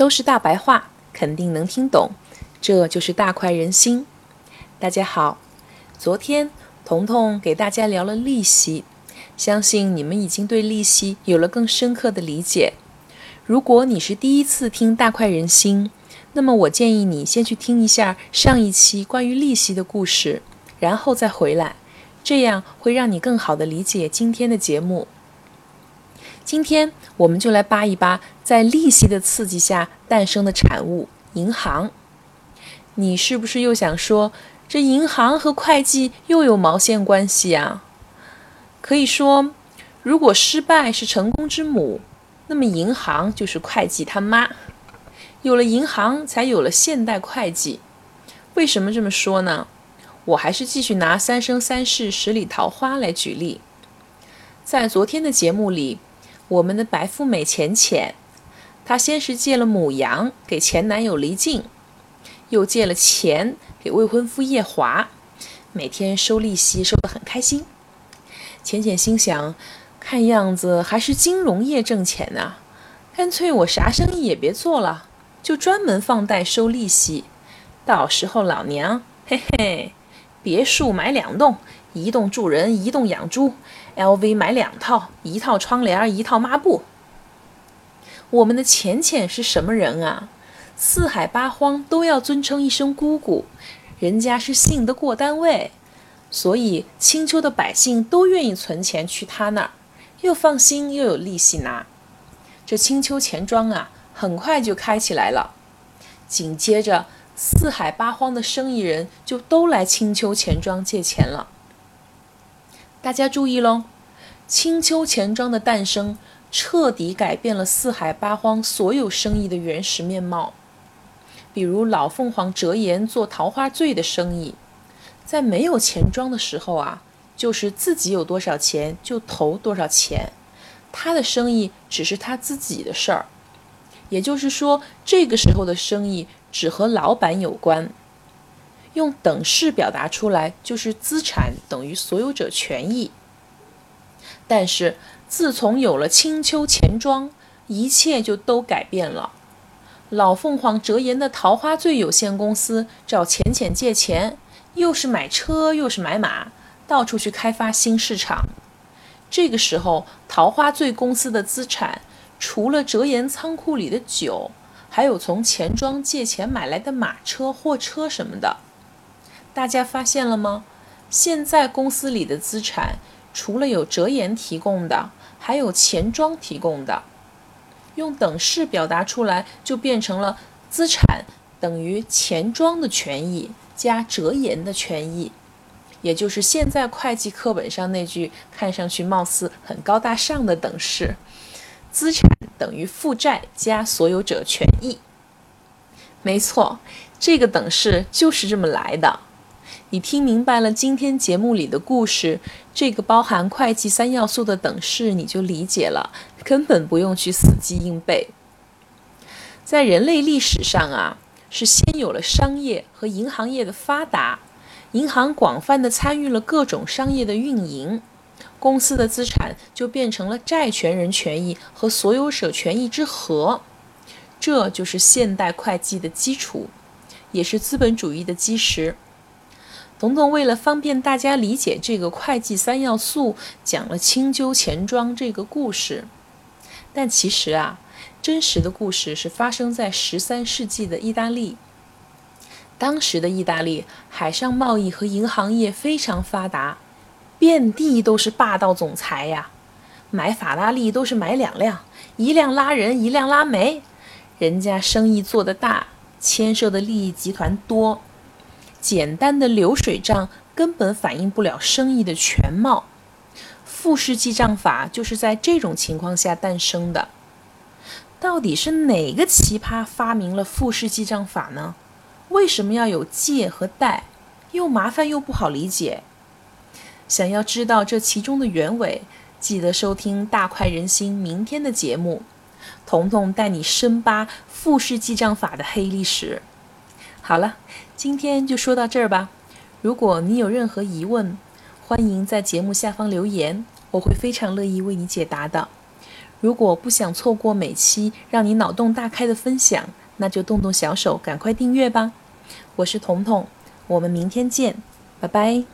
都是大白话，肯定能听懂。这就是大快人心。大家好，昨天彤彤给大家聊了利息，相信你们已经对利息有了更深刻的理解。如果你是第一次听大快人心，那么我建议你先去听一下上一期关于利息的故事，然后再回来，这样会让你更好的理解今天的节目。今天我们就来扒一扒，在利息的刺激下诞生的产物——银行。你是不是又想说，这银行和会计又有毛线关系啊？可以说，如果失败是成功之母，那么银行就是会计他妈。有了银行，才有了现代会计。为什么这么说呢？我还是继续拿《三生三世十里桃花》来举例。在昨天的节目里。我们的白富美浅浅，她先是借了母羊给前男友黎静，又借了钱给未婚夫叶华，每天收利息收得很开心。浅浅心想，看样子还是金融业挣钱啊，干脆我啥生意也别做了，就专门放贷收利息，到时候老娘嘿嘿，别墅买两栋。一栋住人，一栋养猪。LV 买两套，一套窗帘，一套抹布。我们的浅浅是什么人啊？四海八荒都要尊称一声姑姑，人家是信得过单位，所以青丘的百姓都愿意存钱去他那儿，又放心又有利息拿。这青丘钱庄啊，很快就开起来了。紧接着，四海八荒的生意人就都来青丘钱庄借钱了。大家注意喽，青丘钱庄的诞生彻底改变了四海八荒所有生意的原始面貌。比如老凤凰折颜做桃花醉的生意，在没有钱庄的时候啊，就是自己有多少钱就投多少钱，他的生意只是他自己的事儿。也就是说，这个时候的生意只和老板有关。用等式表达出来，就是资产等于所有者权益。但是自从有了青丘钱庄，一切就都改变了。老凤凰折颜的桃花醉有限公司找浅浅借钱，又是买车又是买马，到处去开发新市场。这个时候，桃花醉公司的资产除了折颜仓库里的酒，还有从钱庄借钱买来的马车、货车什么的。大家发现了吗？现在公司里的资产，除了有折颜提供的，还有钱庄提供的。用等式表达出来，就变成了资产等于钱庄的权益加折颜的权益，也就是现在会计课本上那句看上去貌似很高大上的等式：资产等于负债加所有者权益。没错，这个等式就是这么来的。你听明白了今天节目里的故事，这个包含会计三要素的等式你就理解了，根本不用去死记硬背。在人类历史上啊，是先有了商业和银行业的发达，银行广泛的参与了各种商业的运营，公司的资产就变成了债权人权益和所有者权益之和，这就是现代会计的基础，也是资本主义的基石。彤彤为了方便大家理解这个会计三要素，讲了青丘钱庄这个故事。但其实啊，真实的故事是发生在十三世纪的意大利。当时的意大利海上贸易和银行业非常发达，遍地都是霸道总裁呀。买法拉利都是买两辆，一辆拉人，一辆拉煤。人家生意做得大，牵涉的利益集团多。简单的流水账根本反映不了生意的全貌，复式记账法就是在这种情况下诞生的。到底是哪个奇葩发明了复式记账法呢？为什么要有借和贷？又麻烦又不好理解。想要知道这其中的原委，记得收听大快人心明天的节目，彤彤带你深扒复式记账法的黑历史。好了。今天就说到这儿吧。如果你有任何疑问，欢迎在节目下方留言，我会非常乐意为你解答的。如果不想错过每期让你脑洞大开的分享，那就动动小手，赶快订阅吧。我是彤彤，我们明天见，拜拜。